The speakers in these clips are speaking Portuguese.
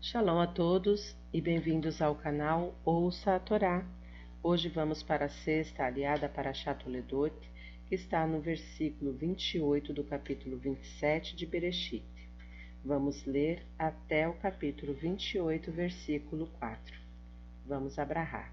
Shalom a todos e bem-vindos ao canal Ouça a Torá. Hoje vamos para a sexta aliada para Chatoledot, que está no versículo 28 do capítulo 27 de Bereshit. Vamos ler até o capítulo 28, versículo 4. Vamos abrahar.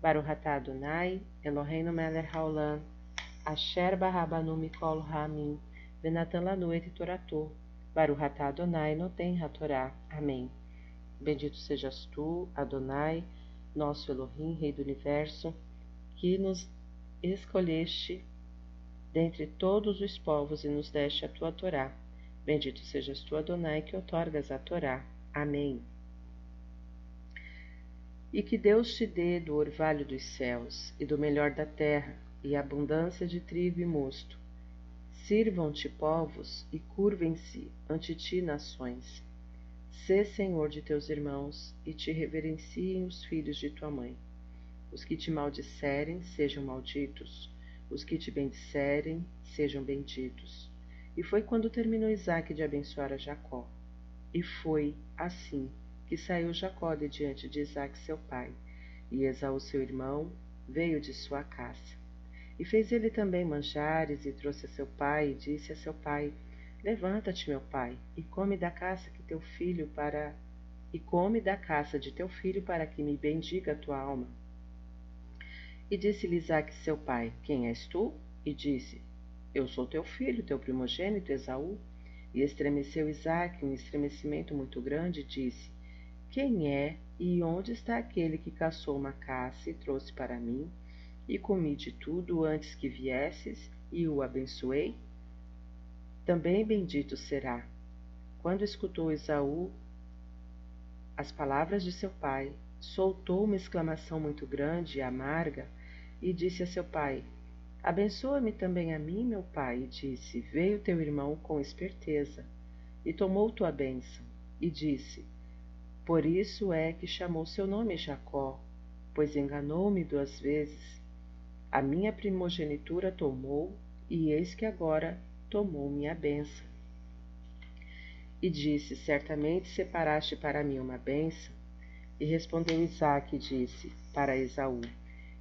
Baruch atah Adonai, Eloheinu melech haolam, asher barabanu mikol ha'amim, venatan lanu et toratou, Baruch atah Adonai noten hatorá. Amém. Bendito sejas tu, Adonai, nosso Elohim, Rei do Universo, que nos escolheste dentre todos os povos e nos deste a tua Torá. Bendito sejas tu, Adonai, que otorgas a Torá. Amém. E que Deus te dê do orvalho dos céus e do melhor da terra, e abundância de trigo e mosto, Sirvam-te povos e curvem-se ante ti nações. Sê senhor de teus irmãos e te reverenciem os filhos de tua mãe. Os que te maldisserem sejam malditos, os que te bendisserem sejam benditos. E foi quando terminou Isaac de abençoar a Jacó. E foi assim que saiu Jacó de diante de Isaac seu pai, e Esaú seu irmão veio de sua caça. E fez ele também manjares, e trouxe a seu pai, e disse a seu pai: Levanta-te, meu pai, e come da caça que teu filho para e come da caça de teu filho para que me bendiga a tua alma. E disse-lhe Isaque seu pai: Quem és tu? E disse: Eu sou teu filho, teu primogênito Esaú. E estremeceu Isaque um estremecimento muito grande, e disse: Quem é e onde está aquele que caçou uma caça e trouxe para mim? E comi de tudo antes que viesses, e o abençoei? Também bendito será. Quando escutou Esaú as palavras de seu pai, soltou uma exclamação muito grande e amarga e disse a seu pai: Abençoa-me também a mim, meu pai. E disse: Veio teu irmão com esperteza e tomou tua bênção. E disse: Por isso é que chamou seu nome Jacó, pois enganou-me duas vezes a minha primogenitura tomou, e eis que agora tomou minha bênção. E disse: Certamente separaste para mim uma bênção. E respondeu Isaque e disse para Esaú: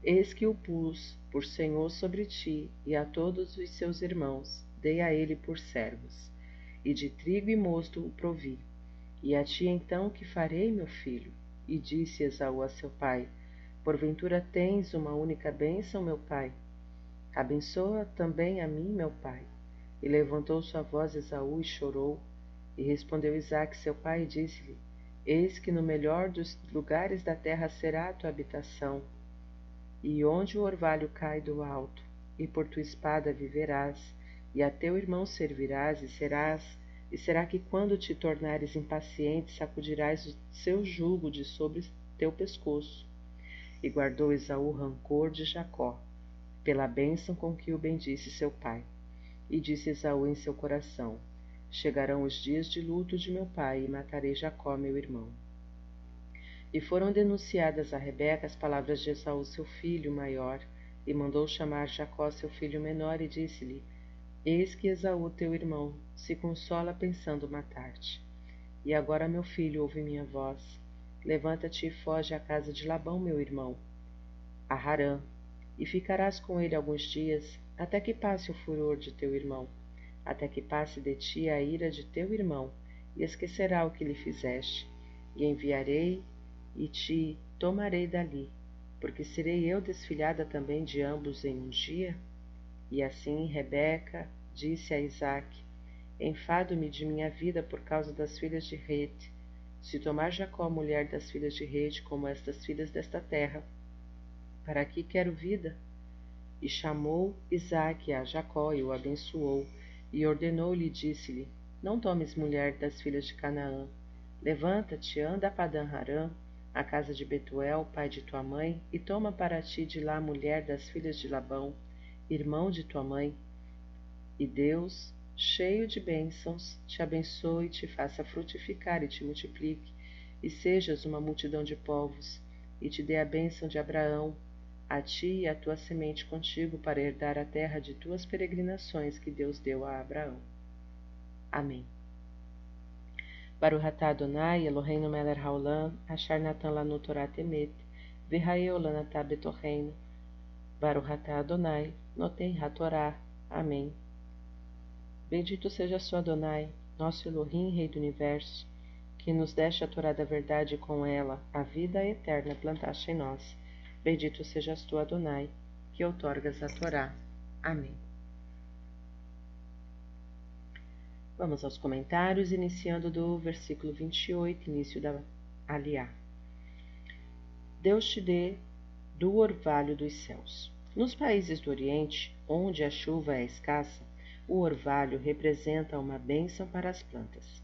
Eis que o pus por senhor sobre ti e a todos os seus irmãos, dei a ele por servos, e de trigo e mosto o provi. E a ti então que farei, meu filho? E disse Esaú a seu pai: Porventura tens uma única bênção, meu pai? Abençoa também a mim, meu pai. E levantou sua voz Esaú e chorou. E respondeu Isaque, seu pai, e disse-lhe: Eis que no melhor dos lugares da terra será a tua habitação, e onde o orvalho cai do alto, e por tua espada viverás, e a teu irmão servirás, e serás, e será que quando te tornares impaciente, sacudirás o seu jugo de sobre teu pescoço e guardou Esaú rancor de Jacó, pela bênção com que o bendisse seu pai. E disse Esaú em seu coração: Chegarão os dias de luto de meu pai, e matarei Jacó, meu irmão. E foram denunciadas a Rebeca as palavras de Esaú, seu filho maior, e mandou chamar Jacó, seu filho menor, e disse-lhe: Eis que Esaú, teu irmão, se consola pensando matar-te. E agora, meu filho, ouve minha voz. Levanta-te e foge à casa de Labão, meu irmão, a Harã, e ficarás com ele alguns dias, até que passe o furor de teu irmão, até que passe de ti a ira de teu irmão, e esquecerá o que lhe fizeste. E enviarei e te tomarei dali, porque serei eu desfilhada também de ambos em um dia? E assim Rebeca disse a Isaque: Enfado-me de minha vida por causa das filhas de Rete, se tomar Jacó a mulher das filhas de Rede como estas filhas desta terra, para que quero vida? E chamou Isaque a Jacó e o abençoou, e ordenou-lhe e disse-lhe: Não tomes mulher das filhas de Canaã. Levanta-te, anda a Padan Harã, a casa de Betuel, pai de tua mãe, e toma para ti de lá a mulher das filhas de Labão, irmão de tua mãe. E Deus cheio de bênçãos, te abençoe, te faça frutificar e te multiplique, e sejas uma multidão de povos, e te dê a bênção de Abraão, a ti e a tua semente contigo, para herdar a terra de tuas peregrinações que Deus deu a Abraão. Amém. Baruhatá Adonai, Eloheinu Meler Haolam, Ashar Natan Lanu Torah Temet, Virraeu Lanatá Betorreino, Baruhatá Adonai, Notei HaTorah. Amém. Bendito seja sua Adonai, nosso Elohim, Rei do Universo, que nos deste a Torá da verdade e com ela a vida eterna plantaste em nós. Bendito sejas tu, Adonai, que outorgas a Torá. Amém. Vamos aos comentários, iniciando do versículo 28, início da Aliá. Deus te dê do orvalho dos céus. Nos países do Oriente, onde a chuva é escassa, o orvalho representa uma bênção para as plantas.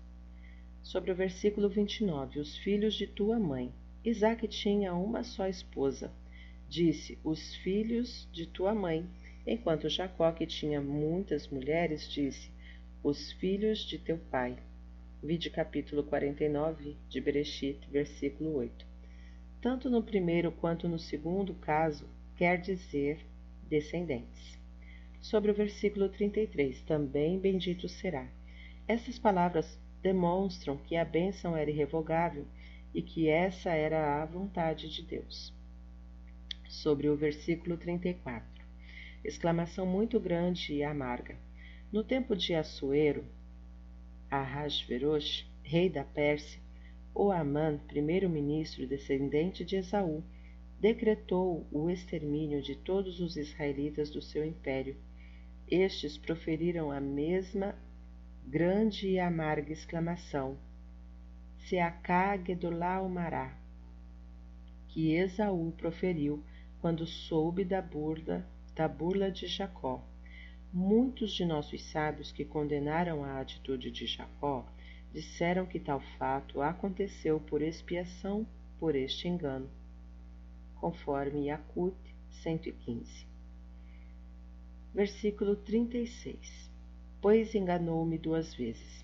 Sobre o versículo 29, os filhos de tua mãe. Isaac tinha uma só esposa. Disse, os filhos de tua mãe. Enquanto Jacó, que tinha muitas mulheres, disse, os filhos de teu pai. Vide capítulo 49 de Bereshit, versículo 8. Tanto no primeiro quanto no segundo caso, quer dizer descendentes. Sobre o versículo 33, também bendito será. Essas palavras demonstram que a bênção era irrevogável e que essa era a vontade de Deus. Sobre o versículo 34, exclamação muito grande e amarga. No tempo de Assuero, Ahasverosh, rei da Pérsia, o Amã, primeiro-ministro descendente de Esaú, decretou o extermínio de todos os israelitas do seu império. Estes proferiram a mesma grande e amarga exclamação: Seacá Gedolá Mará, que Esaú proferiu quando soube da burla, da burla de Jacó. Muitos de nossos sábios que condenaram a atitude de Jacó disseram que tal fato aconteceu por expiação por este engano, conforme Yakut 115. Versículo 36 Pois enganou-me duas vezes.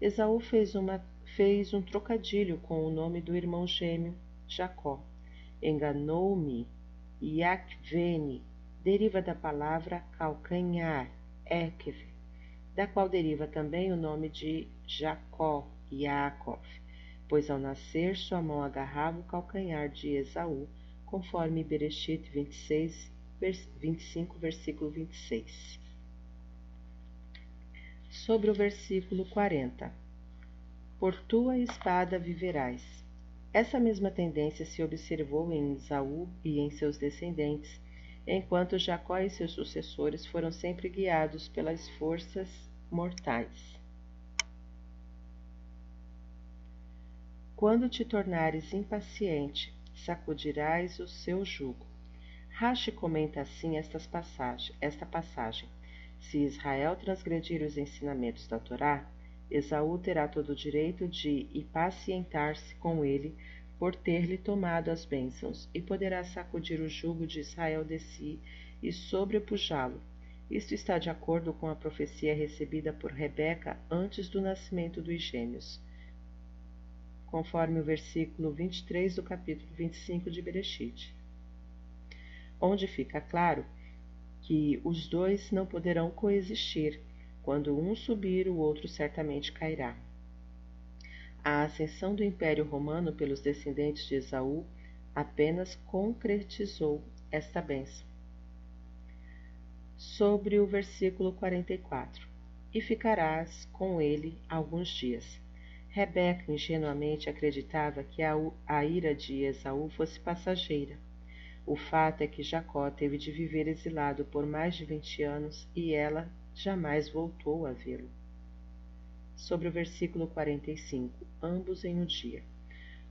Esaú fez, uma, fez um trocadilho com o nome do irmão gêmeo, Jacó. Enganou-me, Yakvene, deriva da palavra calcanhar, Ekev, da qual deriva também o nome de Jacó, Yaakov, pois ao nascer sua mão agarrava o calcanhar de Esaú, conforme Bereshit 26, 25, versículo 26. Sobre o versículo 40. Por tua espada viverás. Essa mesma tendência se observou em Esaú e em seus descendentes, enquanto Jacó e seus sucessores foram sempre guiados pelas forças mortais. Quando te tornares impaciente, sacudirás o seu jugo. Rashi comenta assim passagem, esta passagem. Se Israel transgredir os ensinamentos da Torá, Esaú terá todo o direito de impacientar-se com ele por ter-lhe tomado as bênçãos, e poderá sacudir o jugo de Israel de si e sobrepujá-lo. Isto está de acordo com a profecia recebida por Rebeca antes do nascimento dos gêmeos, conforme o versículo 23 do capítulo 25 de Bereshit, onde fica claro que os dois não poderão coexistir. Quando um subir, o outro certamente cairá. A ascensão do Império Romano pelos descendentes de Esaú apenas concretizou esta bênção. Sobre o versículo 44: E ficarás com ele alguns dias. Rebeca ingenuamente acreditava que a ira de Esaú fosse passageira. O fato é que Jacó teve de viver exilado por mais de vinte anos e ela jamais voltou a vê-lo sobre o versículo 45, ambos em um dia.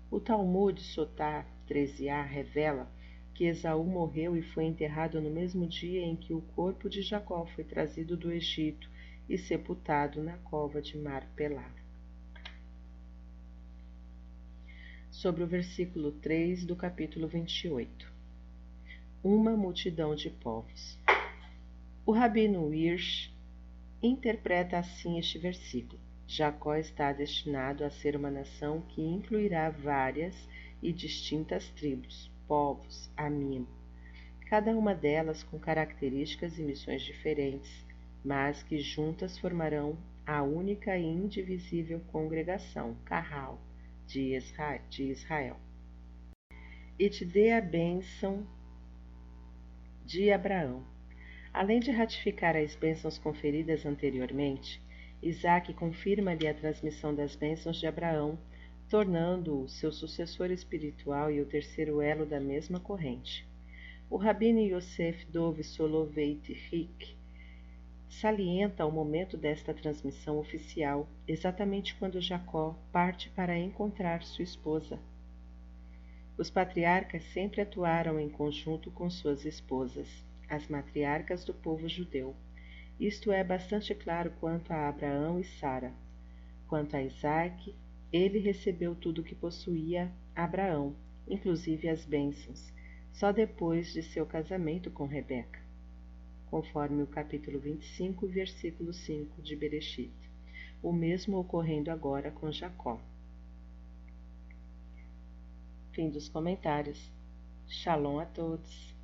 O Talmud Sotá 13a revela que Esaú morreu e foi enterrado no mesmo dia em que o corpo de Jacó foi trazido do Egito e sepultado na cova de Marpelá. Sobre o versículo 3 do capítulo 28. Uma multidão de povos. O rabino Hirsch interpreta assim este versículo. Jacó está destinado a ser uma nação que incluirá várias e distintas tribos, povos, amino, cada uma delas com características e missões diferentes, mas que juntas formarão a única e indivisível congregação, Carral, de Israel. E te dê a bênção de Abraão. Além de ratificar as bênçãos conferidas anteriormente, Isaac confirma-lhe a transmissão das bênçãos de Abraão, tornando-o seu sucessor espiritual e o terceiro elo da mesma corrente. O Rabino Yosef Dov Soloveitchik salienta o momento desta transmissão oficial, exatamente quando Jacó parte para encontrar sua esposa. Os patriarcas sempre atuaram em conjunto com suas esposas, as matriarcas do povo judeu. Isto é bastante claro quanto a Abraão e Sara. Quanto a Isaac, ele recebeu tudo o que possuía Abraão, inclusive as bênçãos, só depois de seu casamento com Rebeca, conforme o capítulo 25, versículo 5 de Bereshit, o mesmo ocorrendo agora com Jacó. Fim dos comentários. Shalom a todos.